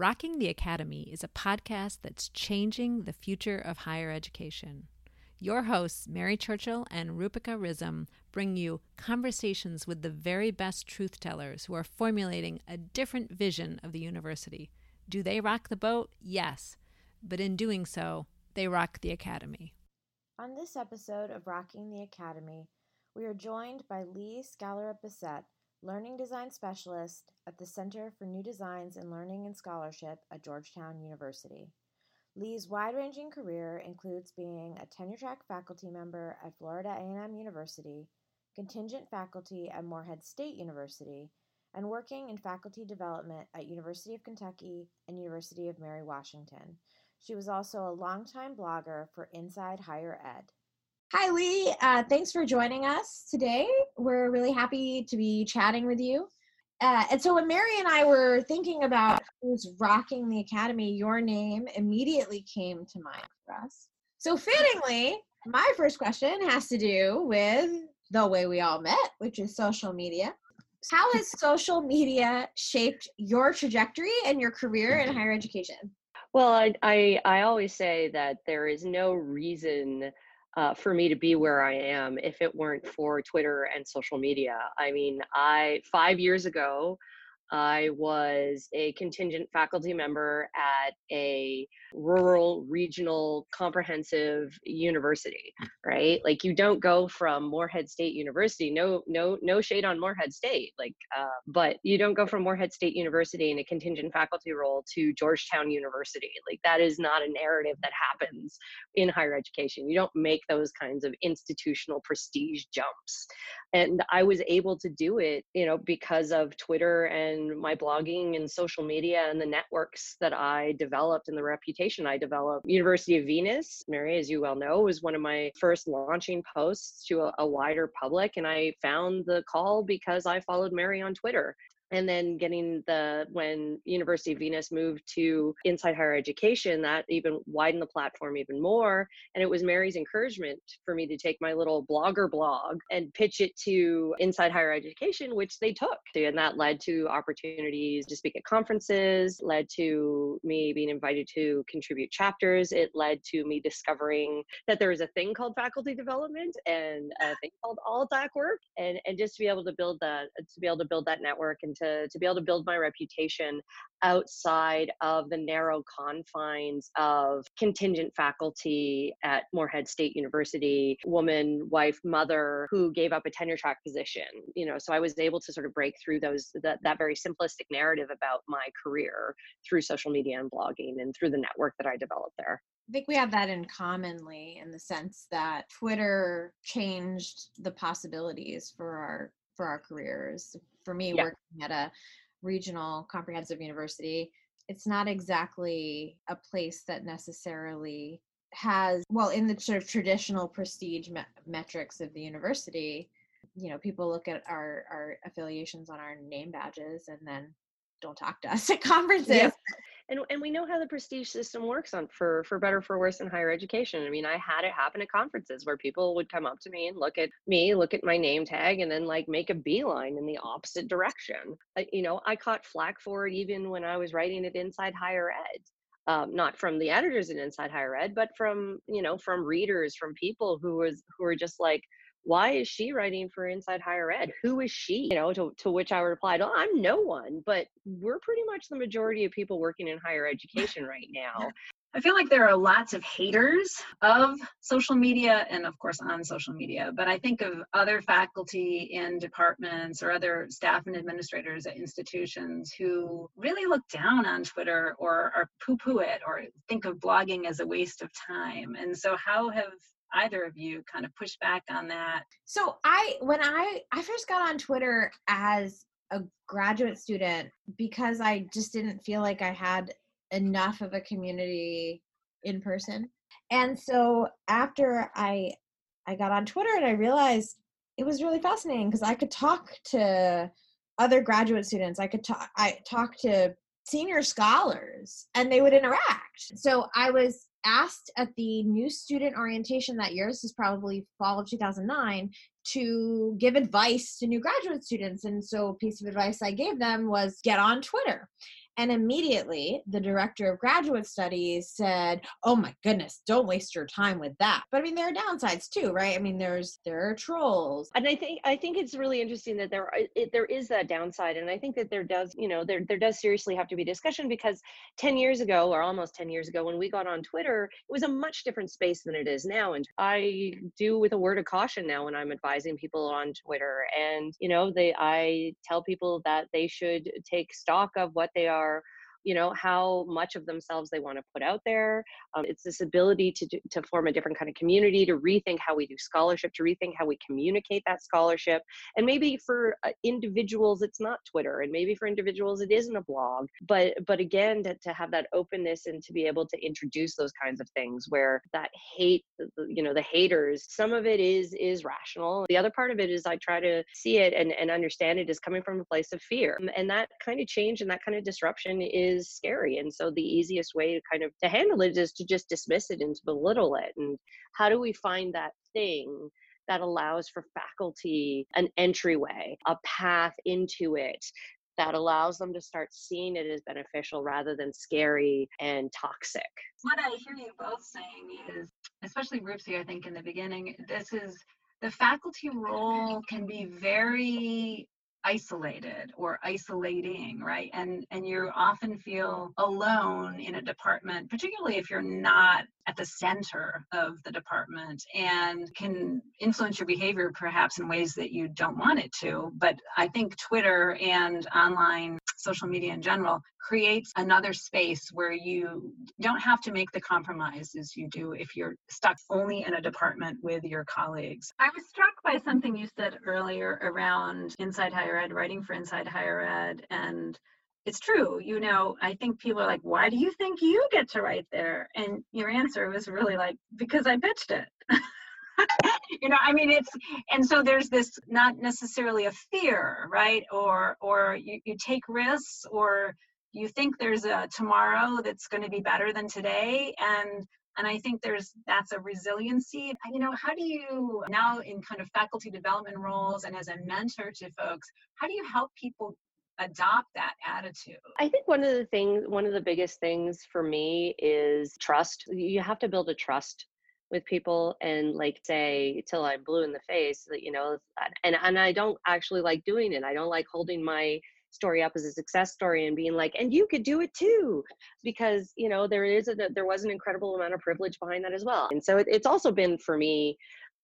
Rocking the Academy is a podcast that's changing the future of higher education. Your hosts, Mary Churchill and Rupika Rizam, bring you conversations with the very best truth tellers who are formulating a different vision of the university. Do they rock the boat? Yes. But in doing so, they rock the Academy. On this episode of Rocking the Academy, we are joined by Lee Skallerup Bessette, Learning Design Specialist at the Center for New Designs in Learning and Scholarship at Georgetown University. Lee's wide-ranging career includes being a tenure-track faculty member at Florida A&M University, contingent faculty at Morehead State University, and working in faculty development at University of Kentucky and University of Mary Washington. She was also a longtime blogger for Inside Higher Ed. Hi, Lee. Uh, thanks for joining us today. We're really happy to be chatting with you. Uh, and so, when Mary and I were thinking about who's rocking the Academy, your name immediately came to mind for us. So, fittingly, my first question has to do with the way we all met, which is social media. How has social media shaped your trajectory and your career in higher education? Well, I, I, I always say that there is no reason uh, for me to be where I am if it weren't for Twitter and social media. I mean, I five years ago, I was a contingent faculty member at a rural, regional, comprehensive university, right? Like you don't go from Morehead State University. No, no, no shade on Morehead State. Like, uh, but you don't go from Morehead State University in a contingent faculty role to Georgetown University. Like that is not a narrative that happens in higher education. You don't make those kinds of institutional prestige jumps. And I was able to do it, you know, because of Twitter and my blogging and social media and the networks that I developed and the reputation I developed. University of Venus, Mary, as you well know, was one of my first launching posts to a, a wider public. And I found the call because I followed Mary on Twitter and then getting the when university of venus moved to inside higher education that even widened the platform even more and it was mary's encouragement for me to take my little blogger blog and pitch it to inside higher education which they took. And that led to opportunities to speak at conferences led to me being invited to contribute chapters. It led to me discovering that there was a thing called faculty development and a thing called alt-ac work and and just to be able to build that to be able to build that network and to, to be able to build my reputation outside of the narrow confines of contingent faculty at Morehead State University, woman, wife, mother who gave up a tenure track position. You know, so I was able to sort of break through those that, that very simplistic narrative about my career through social media and blogging and through the network that I developed there. I think we have that in commonly in the sense that Twitter changed the possibilities for our for our careers. For me, yeah. working at a regional comprehensive university, it's not exactly a place that necessarily has well in the sort of traditional prestige me- metrics of the university you know people look at our our affiliations on our name badges and then don't talk to us at conferences yeah and and we know how the prestige system works on for for better for worse in higher education. I mean i had it happen at conferences where people would come up to me and look at me look at my name tag and then like make a beeline in the opposite direction. I, you know i caught flack for it even when i was writing it inside higher ed. Um, not from the editors at inside higher ed but from you know from readers from people who was who were just like why is she writing for Inside Higher Ed? Who is she? You know, to, to which I replied, oh, I'm no one, but we're pretty much the majority of people working in higher education right now. I feel like there are lots of haters of social media and, of course, on social media. But I think of other faculty in departments or other staff and administrators at institutions who really look down on Twitter or, or poo poo it or think of blogging as a waste of time. And so, how have either of you kind of push back on that? So i when i i first got on twitter as a graduate student because i just didn't feel like i had enough of a community in person. And so after i i got on twitter and i realized it was really fascinating because i could talk to other graduate students. I could talk i talk to senior scholars and they would interact. So i was asked at the new student orientation that year, this is probably fall of 2009, to give advice to new graduate students. And so, a piece of advice I gave them was get on Twitter. And immediately, the director of graduate studies said, "Oh my goodness, don't waste your time with that." But I mean, there are downsides too, right? I mean, there's there are trolls, and I think I think it's really interesting that there are, it, there is that downside, and I think that there does, you know, there there does seriously have to be discussion because ten years ago, or almost ten years ago, when we got on Twitter, it was a much different space than it is now, and I do with a word of caution now when I'm advising people on Twitter, and you know, they I tell people that they should take stock of what they are are you know how much of themselves they want to put out there um, it's this ability to to form a different kind of community to rethink how we do scholarship to rethink how we communicate that scholarship and maybe for uh, individuals it's not twitter and maybe for individuals it isn't a blog but but again to, to have that openness and to be able to introduce those kinds of things where that hate you know the haters some of it is is rational the other part of it is i try to see it and, and understand it as coming from a place of fear and that kind of change and that kind of disruption is is scary and so the easiest way to kind of to handle it is to just dismiss it and to belittle it and how do we find that thing that allows for faculty an entryway a path into it that allows them to start seeing it as beneficial rather than scary and toxic. What I hear you both saying is, especially Rupsi, I think in the beginning, this is the faculty role can be very isolated or isolating right? And and you often feel alone in a department particularly if you're not at the center of the department and can influence your behavior perhaps in ways that you don't want it to but i think twitter and online social media in general creates another space where you don't have to make the compromises you do if you're stuck only in a department with your colleagues. I was struck by something you said earlier around Inside Higher Ed, writing for Inside Higher Ed, and it's true. You know, I think people are like, why do you think you get to write there? And your answer was really like, because I pitched it. you know i mean it's and so there's this not necessarily a fear right or or you, you take risks or you think there's a tomorrow that's going to be better than today and and i think there's that's a resiliency you know how do you now in kind of faculty development roles and as a mentor to folks how do you help people adopt that attitude. I think one of the things one of the biggest things for me is trust. You have to build a trust with people and like say till I'm blue in the face that you know and and I don't actually like doing it. I don't like holding my story up as a success story and being like and you could do it too because you know there is a there was an incredible amount of privilege behind that as well. And so it, it's also been for me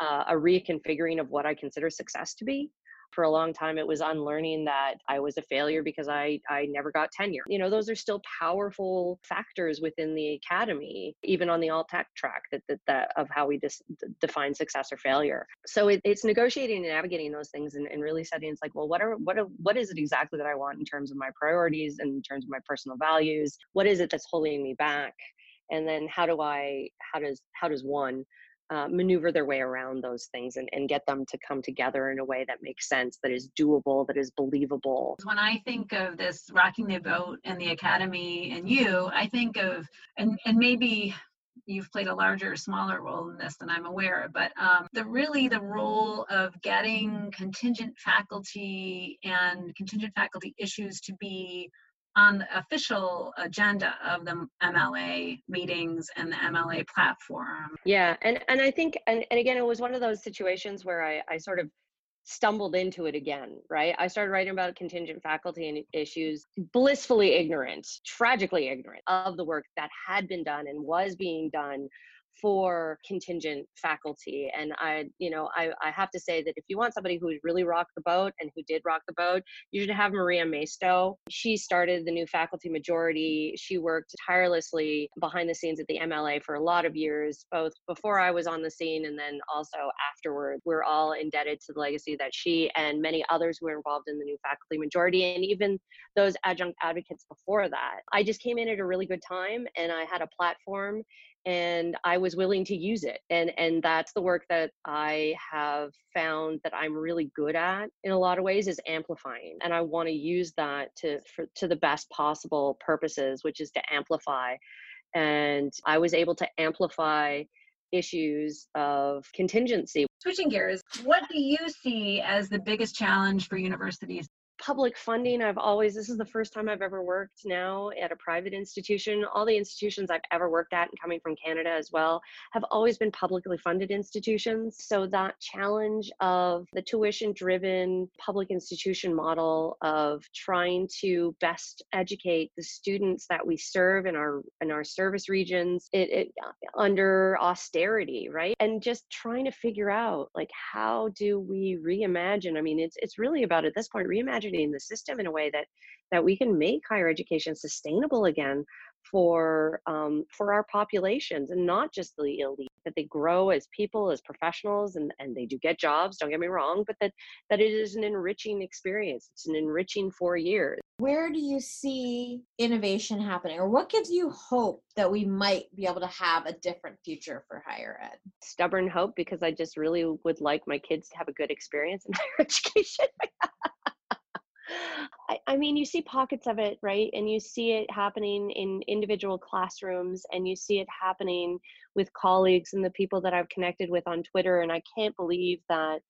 uh, a reconfiguring of what i consider success to be for a long time it was unlearning that i was a failure because i i never got tenure. You know those are still powerful factors within the academy even on the alt-ac track that that, that of how we dis, define success or failure. So it, it's negotiating and navigating those things and, and really setting it's like well what are what are, what is it exactly that i want in terms of my priorities and in terms of my personal values? What is it that's holding me back? And then how do i how does how does one uh, maneuver their way around those things and, and get them to come together in a way that makes sense, that is doable, that is believable. When I think of this rocking the boat and the academy and you, I think of, and, and maybe you've played a larger or smaller role in this than I'm aware, but um, the really the role of getting contingent faculty and contingent faculty issues to be on the official agenda of the MLA meetings and the MLA platform. Yeah, and and I think and, and again it was one of those situations where I, I sort of stumbled into it again, right? I started writing about contingent faculty and issues, blissfully ignorant, tragically ignorant of the work that had been done and was being done for contingent faculty. And I, you know, I, I have to say that if you want somebody who really rocked the boat and who did rock the boat, you should have Maria Maisto. She started the new faculty majority. She worked tirelessly behind the scenes at the MLA for a lot of years, both before I was on the scene and then also afterward. We're all indebted to the legacy that she and many others who were involved in the new faculty majority and even those adjunct advocates before that. I just came in at a really good time and I had a platform and I was willing to use it. And and that's the work that I have found that I'm really good at in a lot of ways is amplifying. And I want to use that to for, to the best possible purposes, which is to amplify. And I was able to amplify issues of contingency. Switching gears, what do you see as the biggest challenge for universities public funding, I've always, this is the first time I've ever worked now at a private institution. All the institutions I've ever worked at, and coming from Canada as well, have always been publicly funded institutions. So that challenge of the tuition driven public institution model of trying to best educate the students that we serve in our in our service regions it, it under austerity right and just trying to figure out like how do we reimagine i mean it's it's really about at this point reimagining the system in a way that that we can make higher education sustainable again for um, for our populations and not just the elite that they grow as people as professionals and, and they do get jobs don't get me wrong but that that it is an enriching experience. It's an enriching four years. Where do you see innovation happening or what gives you hope that we might be able to have a different future for higher ed? Stubborn hope because i just really would like my kids to have a good experience in higher education I, I, mean, you see pockets of it, right? And you see it happening in individual classrooms, and you see it happening with colleagues and the people that I've connected with on Twitter. And I can't believe that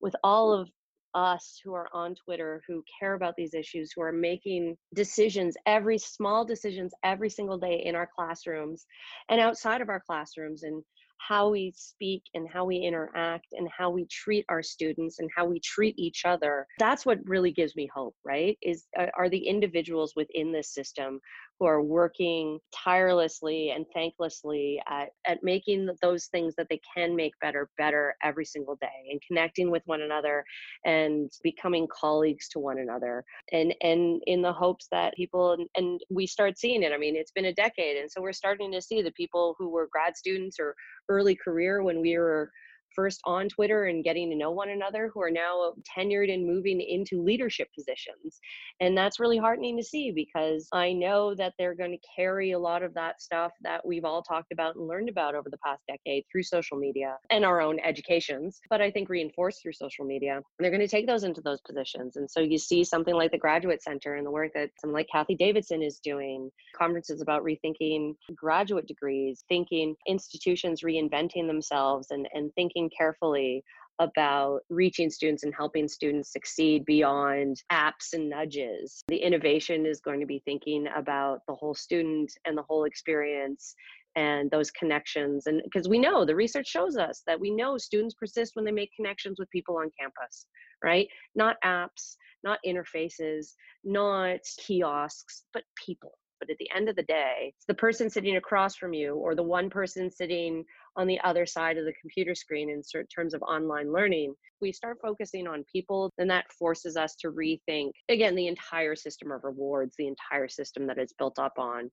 with all of us who are on Twitter, who care about these issues, who are making decisions, every small decisions every single day in our classrooms and outside of our classrooms, and how we speak and how we interact and how we treat our students and how we treat each other that's what really gives me hope right is uh, are the individuals within this system who are working tirelessly and thanklessly at, at making those things that they can make better better every single day and connecting with one another and becoming colleagues to one another and and in the hopes that people and, and we start seeing it. I mean it's been a decade and so we're starting to see the people who were grad students or early career when we were first on Twitter and getting to know one another who are now tenured and moving into leadership positions. And that's really heartening to see because I know that they're going to carry a lot of that stuff that we've all talked about and learned about over the past decade through social media and our own educations, but I think reinforced through social media. They're going to take those into those positions. And so you see something like the Graduate Center and the work that someone like Cathy Davidson is doing, conferences about rethinking graduate degrees, thinking institutions reinventing themselves and, and thinking thinking carefully about reaching students and helping students succeed beyond apps and nudges. The innovation is going to be thinking about the whole student and the whole experience and those connections. And because we know the research shows us that we know students persist when they make connections with people on campus, right? Not apps, not interfaces, not kiosks, but people. But at the end of the day, it's the person sitting across from you or the one person sitting on the other side of the computer screen in terms of online learning. We start focusing on people, then that forces us to rethink, again, the entire system of rewards, the entire system that it's built up on.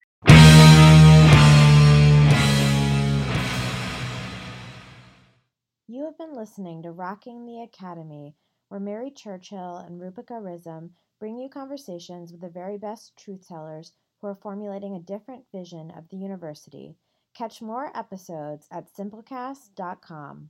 You have been listening to Rocking the Academy, where Mary Churchill and Rupika Rizom bring you conversations with the very best truth tellers who are formulating a different vision of the university. Catch more episodes at simplecast.com.